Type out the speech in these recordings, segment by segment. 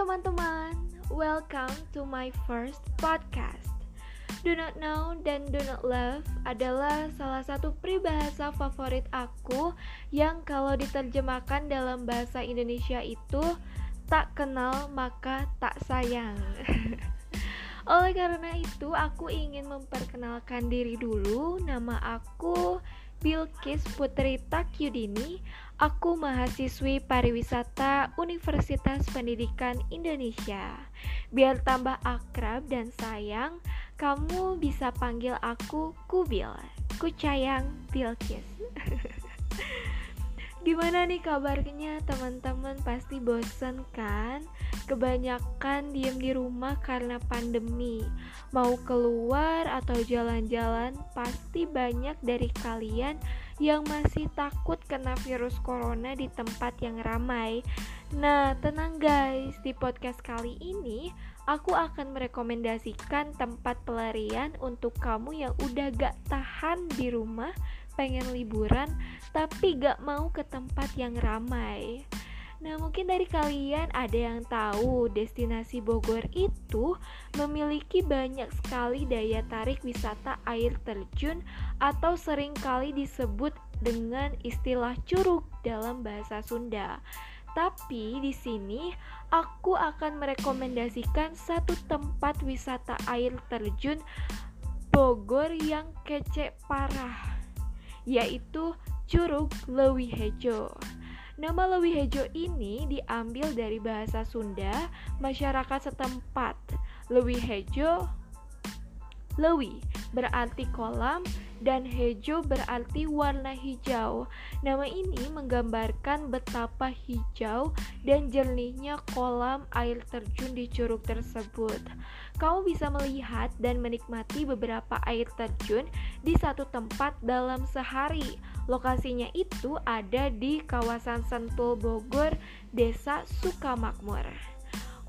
teman-teman, welcome to my first podcast. Do not know dan do not love adalah salah satu peribahasa favorit aku yang kalau diterjemahkan dalam bahasa Indonesia itu tak kenal maka tak sayang. Oleh karena itu, aku ingin memperkenalkan diri dulu. Nama aku Bilkis Putri Takyudini. Aku mahasiswi pariwisata Universitas Pendidikan Indonesia. Biar tambah akrab dan sayang, kamu bisa panggil aku Kubil. Kucayang Bilkis. Gimana nih kabarnya teman-teman? Pasti bosen kan? Kebanyakan diem di rumah karena pandemi Mau keluar atau jalan-jalan Pasti banyak dari kalian yang masih takut kena virus corona di tempat yang ramai Nah tenang guys, di podcast kali ini Aku akan merekomendasikan tempat pelarian untuk kamu yang udah gak tahan di rumah pengen liburan tapi gak mau ke tempat yang ramai. Nah, mungkin dari kalian ada yang tahu destinasi Bogor itu memiliki banyak sekali daya tarik wisata air terjun atau sering kali disebut dengan istilah curug dalam bahasa Sunda. Tapi di sini aku akan merekomendasikan satu tempat wisata air terjun Bogor yang kece parah yaitu Curug Lewi Hejo. Nama Lewi Hejo ini diambil dari bahasa Sunda masyarakat setempat. Lewi Hejo Lewi berarti kolam dan hejo berarti warna hijau. Nama ini menggambarkan betapa hijau dan jernihnya kolam air terjun di curug tersebut. Kamu bisa melihat dan menikmati beberapa air terjun di satu tempat dalam sehari. Lokasinya itu ada di kawasan Sentul Bogor, Desa Sukamakmur.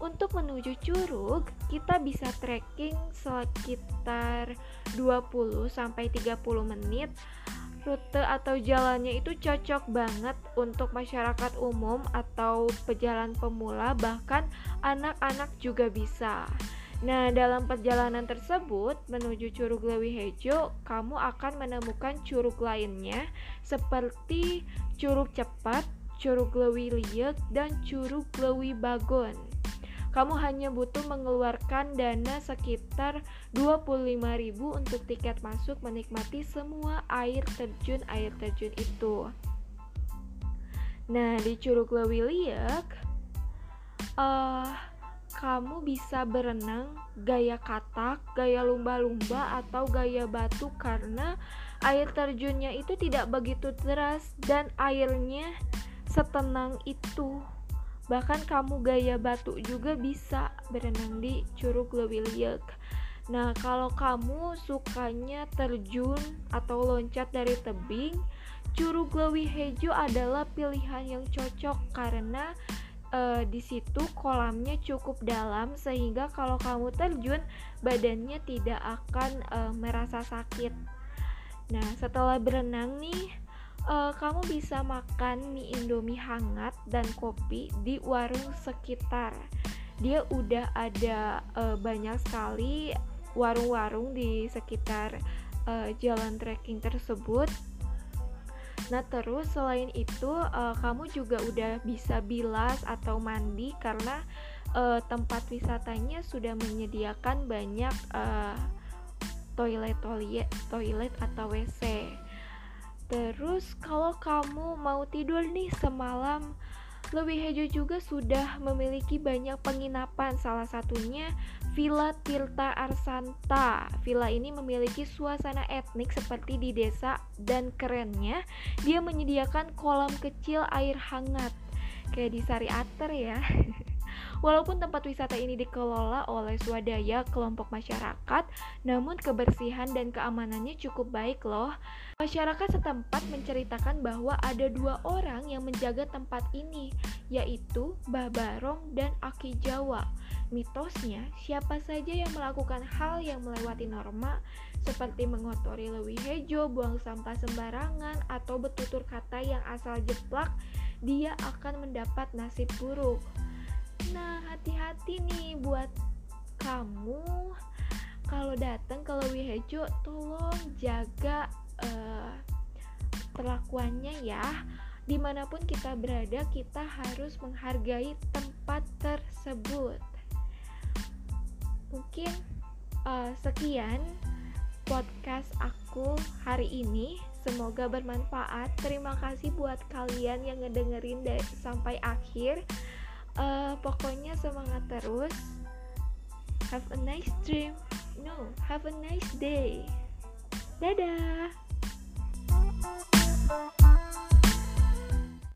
Untuk menuju Curug, kita bisa trekking sekitar 20 sampai 30 menit. Rute atau jalannya itu cocok banget untuk masyarakat umum atau pejalan pemula, bahkan anak-anak juga bisa. Nah, dalam perjalanan tersebut menuju Curug Lewi Hejo, kamu akan menemukan curug lainnya seperti Curug Cepat, Curug Lewi Liek, dan Curug Lewi Bagon kamu hanya butuh mengeluarkan dana sekitar 25.000 untuk tiket masuk menikmati semua air terjun air terjun itu. Nah, di Curug Lewiliak uh, kamu bisa berenang gaya katak, gaya lumba-lumba atau gaya batu karena air terjunnya itu tidak begitu deras dan airnya setenang itu. Bahkan kamu gaya batu juga bisa berenang di Curug Lewiliek. Nah, kalau kamu sukanya terjun atau loncat dari tebing, Curug Lewi Hejo adalah pilihan yang cocok karena uh, di situ kolamnya cukup dalam sehingga kalau kamu terjun badannya tidak akan uh, merasa sakit. Nah, setelah berenang nih, uh, kamu bisa makan mie indomie hangat dan kopi di warung sekitar dia udah ada uh, banyak sekali warung-warung di sekitar uh, jalan trekking tersebut Nah terus selain itu uh, kamu juga udah bisa bilas atau mandi karena uh, tempat wisatanya sudah menyediakan banyak uh, toilet toilet toilet atau WC. Terus kalau kamu mau tidur nih semalam Lewi Hejo juga sudah memiliki banyak penginapan. Salah satunya Villa Tirta Arsanta. Villa ini memiliki suasana etnik seperti di desa Dan kerennya dia menyediakan kolam kecil air hangat. Kayak di Sari Ater ya Walaupun tempat wisata ini dikelola oleh swadaya kelompok masyarakat, namun kebersihan dan keamanannya cukup baik loh. Masyarakat setempat menceritakan bahwa ada dua orang yang menjaga tempat ini, yaitu Mbah Barong dan Aki Jawa. Mitosnya, siapa saja yang melakukan hal yang melewati norma seperti mengotori lewi hejo, buang sampah sembarangan, atau bertutur kata yang asal jeplak, dia akan mendapat nasib buruk. Nah, hati-hati nih buat kamu kalau datang kalau Wihejo tolong jaga uh, perlakuannya ya. Di mana pun kita berada, kita harus menghargai tempat tersebut. Mungkin uh, sekian podcast aku hari ini. Semoga bermanfaat. Terima kasih buat kalian yang ngedengerin sampai akhir. Uh, pokoknya semangat terus. Have a nice dream. No, have a nice day. Dadah.